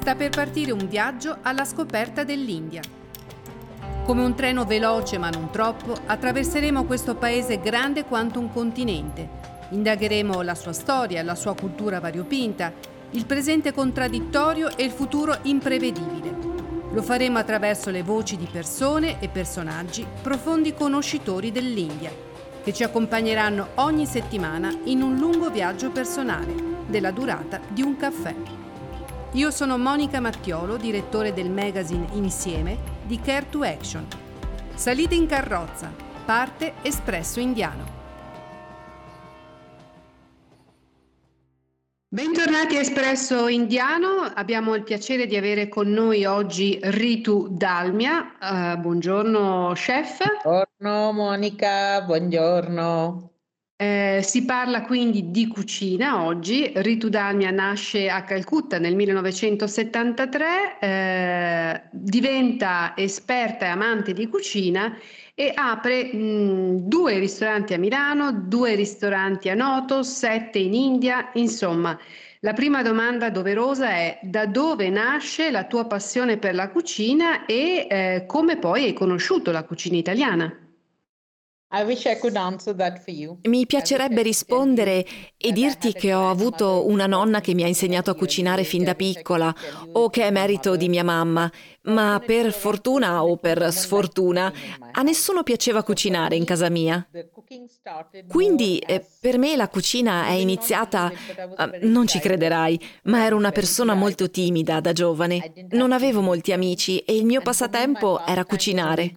sta per partire un viaggio alla scoperta dell'India. Come un treno veloce ma non troppo, attraverseremo questo paese grande quanto un continente. Indagheremo la sua storia, la sua cultura variopinta, il presente contraddittorio e il futuro imprevedibile. Lo faremo attraverso le voci di persone e personaggi profondi conoscitori dell'India, che ci accompagneranno ogni settimana in un lungo viaggio personale, della durata di un caffè. Io sono Monica Mattiolo, direttore del magazine Insieme di Care to Action. Salite in carrozza, parte Espresso Indiano. Bentornati a Espresso Indiano, abbiamo il piacere di avere con noi oggi Ritu Dalmia. Uh, buongiorno chef. Buongiorno Monica, buongiorno. Eh, si parla quindi di cucina oggi. Ritu Dalmia nasce a Calcutta nel 1973, eh, diventa esperta e amante di cucina e apre mh, due ristoranti a Milano, due ristoranti a Noto, sette in India, insomma. La prima domanda doverosa è da dove nasce la tua passione per la cucina e eh, come poi hai conosciuto la cucina italiana? Mi piacerebbe rispondere e dirti che ho avuto una nonna che mi ha insegnato a cucinare fin da piccola o che è merito di mia mamma, ma per fortuna o per sfortuna a nessuno piaceva cucinare in casa mia. Quindi eh, per me la cucina è iniziata, non ci crederai, ma ero una persona molto timida da giovane. Non avevo molti amici e il mio passatempo era cucinare.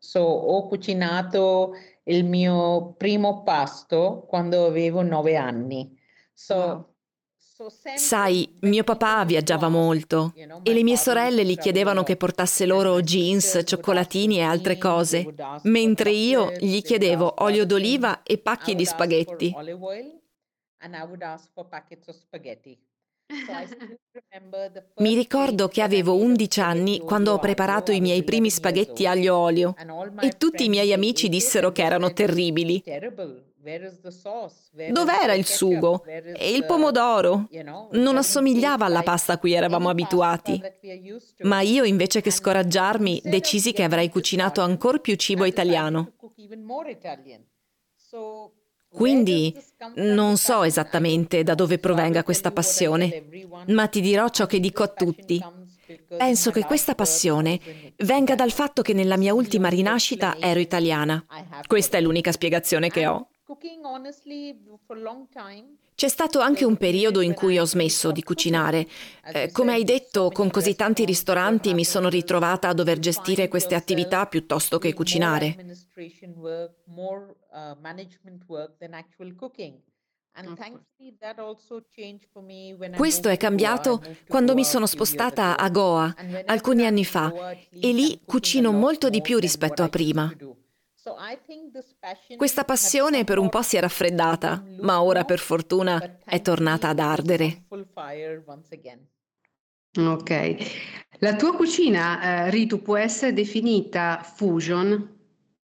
So, ho cucinato il mio primo pasto quando avevo nove anni. So, Sai, mio papà viaggiava molto e le mie sorelle gli chiedevano che portasse loro jeans, cioccolatini e altre cose, mentre io gli chiedevo olio d'oliva e pacchi di spaghetti. Mi ricordo che avevo 11 anni quando ho preparato i miei primi spaghetti aglio olio e tutti i miei amici dissero che erano terribili. Dov'era il sugo? E il pomodoro? Non assomigliava alla pasta a cui eravamo abituati. Ma io, invece che scoraggiarmi, decisi che avrei cucinato ancora più cibo italiano. Quindi non so esattamente da dove provenga questa passione, ma ti dirò ciò che dico a tutti. Penso che questa passione venga dal fatto che nella mia ultima rinascita ero italiana. Questa è l'unica spiegazione che ho. C'è stato anche un periodo in cui ho smesso di cucinare. Eh, come hai detto, con così tanti ristoranti mi sono ritrovata a dover gestire queste attività piuttosto che cucinare. Questo è cambiato quando mi sono spostata a Goa alcuni anni fa e lì cucino molto di più rispetto a prima. Questa passione per un po' si è raffreddata, ma ora per fortuna è tornata ad ardere. Ok. La tua cucina, eh, Ritu, può essere definita fusion?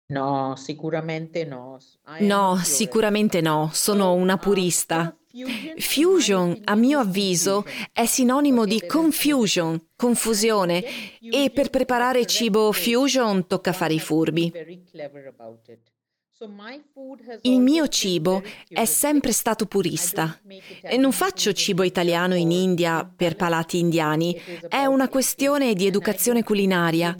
No, sicuramente no. No, sicuramente no. Sono una purista. Fusion, a mio avviso, è sinonimo di confusion, confusione, e per preparare cibo fusion tocca fare i furbi. Il mio cibo è sempre stato purista. e non faccio cibo italiano in India per palati indiani, è una questione di educazione culinaria.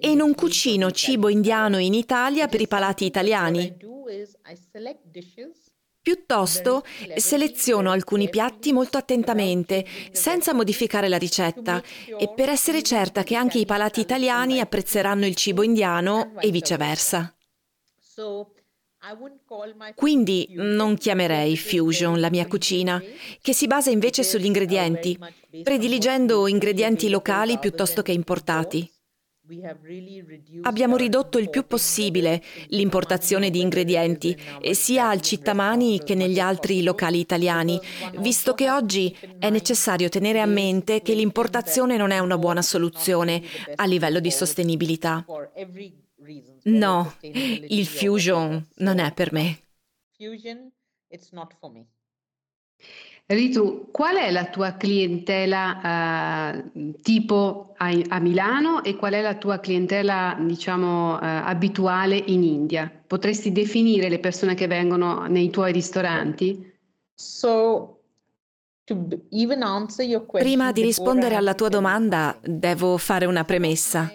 e non cucino cibo indiano in Italia per i palati italiani. Piuttosto seleziono alcuni piatti molto attentamente, senza modificare la ricetta, e per essere certa che anche i palati italiani apprezzeranno il cibo indiano e viceversa. Quindi non chiamerei fusion la mia cucina, che si basa invece sugli ingredienti, prediligendo ingredienti locali piuttosto che importati. Abbiamo ridotto il più possibile l'importazione di ingredienti, sia al Cittamani che negli altri locali italiani, visto che oggi è necessario tenere a mente che l'importazione non è una buona soluzione a livello di sostenibilità. No, il fusion non è per me. Ritu, qual è la tua clientela eh, tipo a, a, Milano e qual è la tua clientela, diciamo, eh, abituale in India? Potresti definire le persone che vengono nei tuoi ristoranti? So, Prima di rispondere alla tua domanda, devo fare una premessa.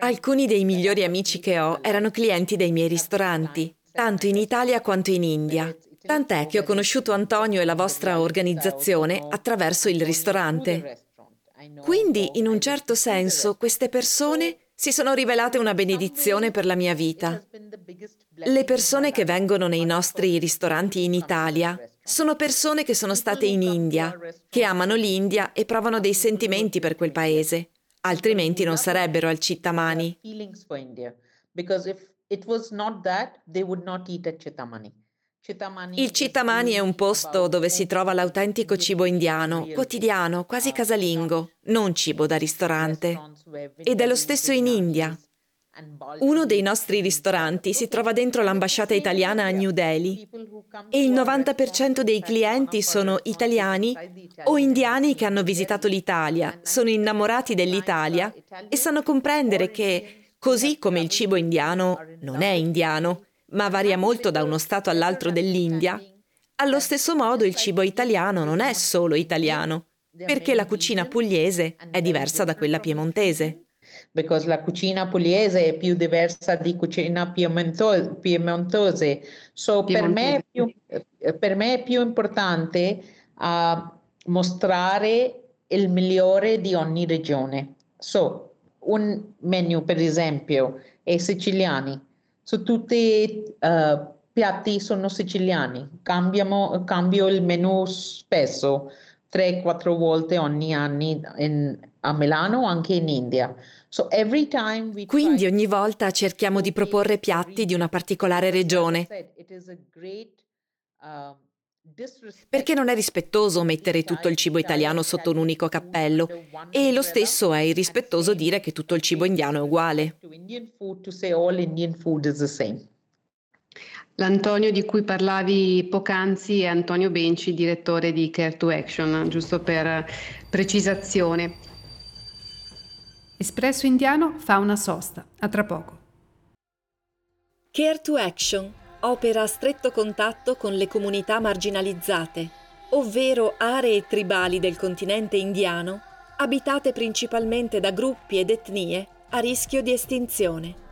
Alcuni dei migliori amici che ho erano clienti dei miei ristoranti, tanto in Italia quanto in India. Tant'è che ho conosciuto Antonio e la vostra organizzazione attraverso il ristorante. Quindi, in un certo senso, queste persone si sono rivelate una benedizione per la mia vita. Le persone che vengono nei nostri ristoranti in Italia sono persone che sono state in India, che amano l'India e provano dei sentimenti per quel paese, altrimenti non sarebbero al Cittamani. Because if it was not that, they would not Cittamani. Il Citamani è un posto dove si trova l'autentico cibo indiano, quotidiano, quasi casalingo, non cibo da ristorante. Ed è lo stesso in India. Uno dei nostri ristoranti si trova dentro l'ambasciata italiana a New Delhi e il 90% dei clienti sono italiani o indiani che hanno visitato l'Italia, sono innamorati dell'Italia e sanno comprendere che, così come il cibo indiano non è indiano, ma varia molto da uno stato all'altro dell'India, allo stesso modo il cibo italiano non è solo italiano, perché la cucina pugliese è diversa da quella piemontese. Perché la cucina pugliese è più diversa di cucina piemonto- piemontese. So, per, me più, per, me è più importante uh, mostrare il migliore di ogni regione. So, un menu, per esempio, è siciliani su tutti i uh, piatti sono siciliani. Cambiamo, cambio il menù spesso, 3-4 volte ogni anno a Milano, anche in India. So Quindi ogni volta cerchiamo di proporre piatti di una particolare regione. Perché non è rispettoso mettere tutto il cibo italiano sotto un unico cappello e lo stesso è irrispettoso dire che tutto il cibo indiano è uguale. L'Antonio di cui parlavi poc'anzi è Antonio Benci, direttore di Care to Action, giusto per precisazione. Espresso Indiano fa una sosta. A tra poco. Care to Action opera a stretto contatto con le comunità marginalizzate, ovvero aree tribali del continente indiano, abitate principalmente da gruppi ed etnie a rischio di estinzione.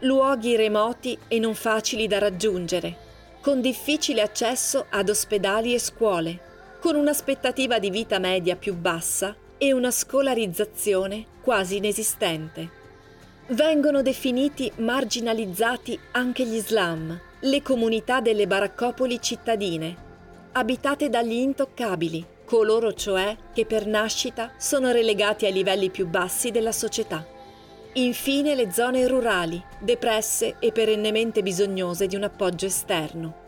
Luoghi remoti e non facili da raggiungere, con difficile accesso ad ospedali e scuole, con un'aspettativa di vita media più bassa e una scolarizzazione quasi inesistente. Vengono definiti marginalizzati anche gli slam, le comunità delle baraccopoli cittadine, abitate dagli intoccabili, coloro cioè che per nascita sono relegati ai livelli più bassi della società. Infine le zone rurali, depresse e perennemente bisognose di un appoggio esterno.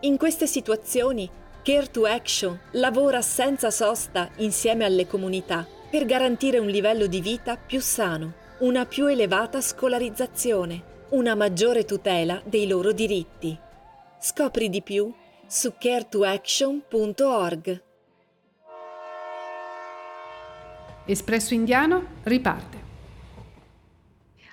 In queste situazioni, Care to Action lavora senza sosta insieme alle comunità per garantire un livello di vita più sano, una più elevata scolarizzazione una maggiore tutela dei loro diritti. Scopri di più su caretoaction.org. Espresso Indiano riparte.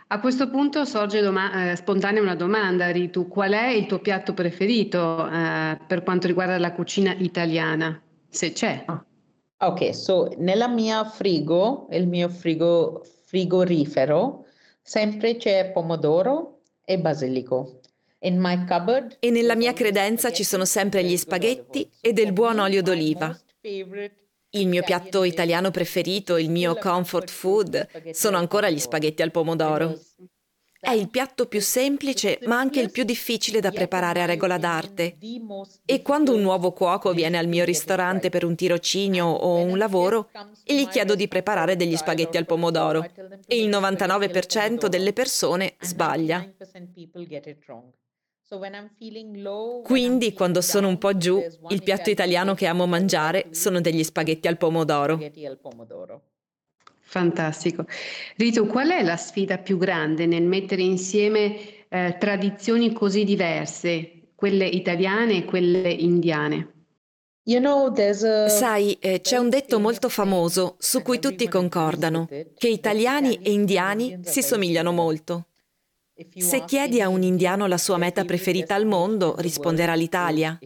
A questo punto sorge doma- eh, spontanea una domanda, Ritu. Qual è il tuo piatto preferito eh, per quanto riguarda la cucina italiana? Se c'è. Ok, so nella mia frigo, il mio frigo frigorifero, Sempre c'è pomodoro e basilico. e nella mia credenza ci sono sempre gli spaghetti e del buon olio d'oliva. Il mio piatto italiano preferito, il mio comfort food, sono ancora gli spaghetti al pomodoro. È il piatto più semplice, ma anche il più difficile da preparare a regola d'arte. E quando un nuovo cuoco viene al mio ristorante per un tirocinio o un lavoro, gli chiedo di preparare degli spaghetti al pomodoro. E il 99% delle persone sbaglia. Quindi, quando sono un po' giù, il piatto italiano che amo mangiare sono degli spaghetti al pomodoro. Fantastico. Ritu, qual è la sfida più grande nel mettere insieme eh, tradizioni così diverse, quelle italiane e quelle indiane? Sai, eh, c'è un detto molto famoso su cui tutti concordano, che italiani e indiani si somigliano molto. Se chiedi a un indiano la sua meta preferita al mondo, risponderà l'Italia.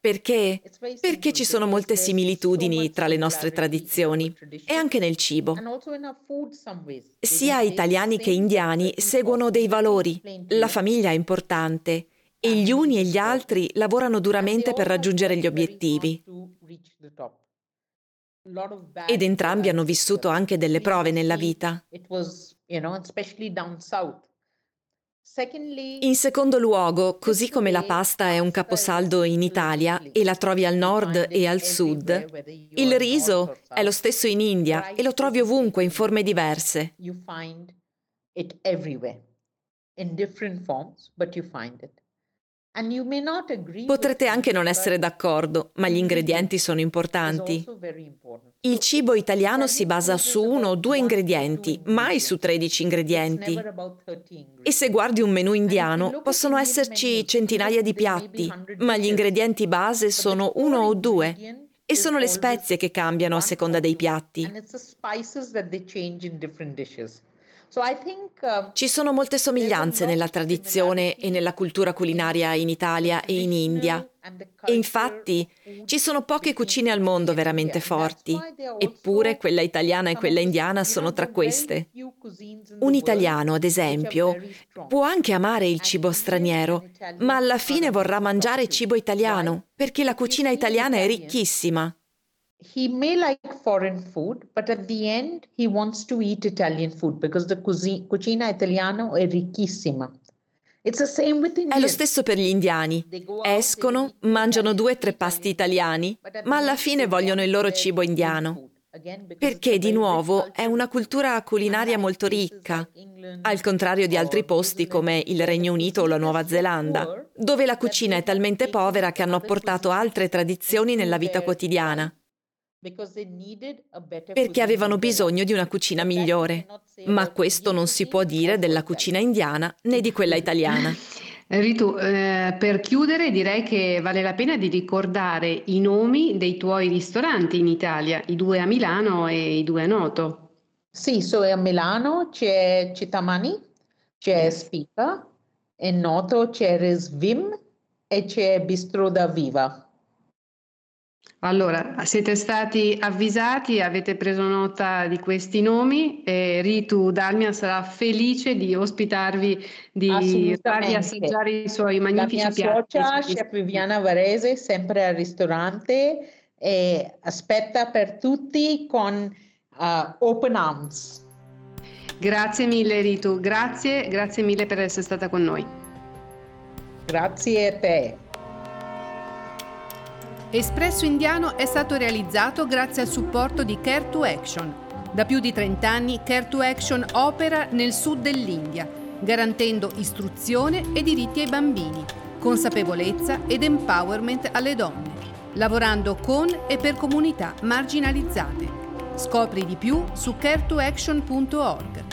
Perché? Perché ci sono molte similitudini tra le nostre tradizioni e anche nel cibo. Sia italiani che indiani seguono dei valori. La famiglia è importante e gli uni e gli altri lavorano duramente per raggiungere gli obiettivi. Ed entrambi hanno vissuto anche delle prove nella vita. In secondo luogo, così come la pasta è un caposaldo in Italia e la trovi al nord e al sud, il riso è lo stesso in India e lo trovi ovunque in forme diverse. Potrete anche non essere d'accordo, ma gli ingredienti sono importanti. Il cibo italiano si basa su uno o due ingredienti, mai su 13 ingredienti. E se guardi un menù indiano, possono esserci centinaia di piatti, ma gli ingredienti base sono uno o due. E sono le spezie che cambiano a seconda dei piatti. Um, Ci sono molte somiglianze nella tradizione e nella cultura culinaria in Italia e in India. E infatti ci sono poche cucine al mondo veramente forti, eppure quella italiana e quella indiana sono tra queste. Un italiano, ad esempio, può anche amare il cibo straniero, ma alla fine vorrà mangiare cibo italiano, perché la cucina italiana è ricchissima he may like foreign food, but at the end he wants to eat Italian food because the cuisine, cucina italiana è ricchissima. È lo stesso per gli indiani. Escono, mangiano due o tre pasti italiani, ma alla fine vogliono il loro cibo indiano. Perché di nuovo è una cultura culinaria molto ricca, al contrario di altri posti come il Regno Unito o la Nuova Zelanda, dove la cucina è talmente povera che hanno apportato altre tradizioni nella vita quotidiana perché avevano bisogno di una cucina migliore. Ma questo non si può dire della cucina indiana né di quella italiana. Ritu, eh, per chiudere direi che vale la pena di ricordare i nomi dei tuoi ristoranti in Italia, i due a Milano e i due a Noto. Sì, so a Milano c'è Citamani, c'è Spica, e Noto c'è Resvim e c'è Bistro da Viva. Allora, siete stati avvisati, avete preso nota di questi nomi e Ritu Dalmia sarà felice di ospitarvi, di farvi assaggiare i suoi magnifici La mia piatti. Socia, chef Viviana Varese, sempre al ristorante e aspetta per tutti con uh, open arms. Grazie mille Ritu, grazie, grazie mille per essere stata con noi. Grazie a te. Espresso Indiano è stato realizzato grazie al supporto di Care to Action. Da più di 30 anni Care to Action opera nel sud dell'India, garantendo istruzione e diritti ai bambini, consapevolezza ed empowerment alle donne, lavorando con e per comunità marginalizzate. Scopri di più su caretoaction.org.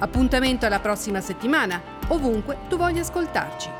Appuntamento alla prossima settimana, ovunque tu voglia ascoltarci.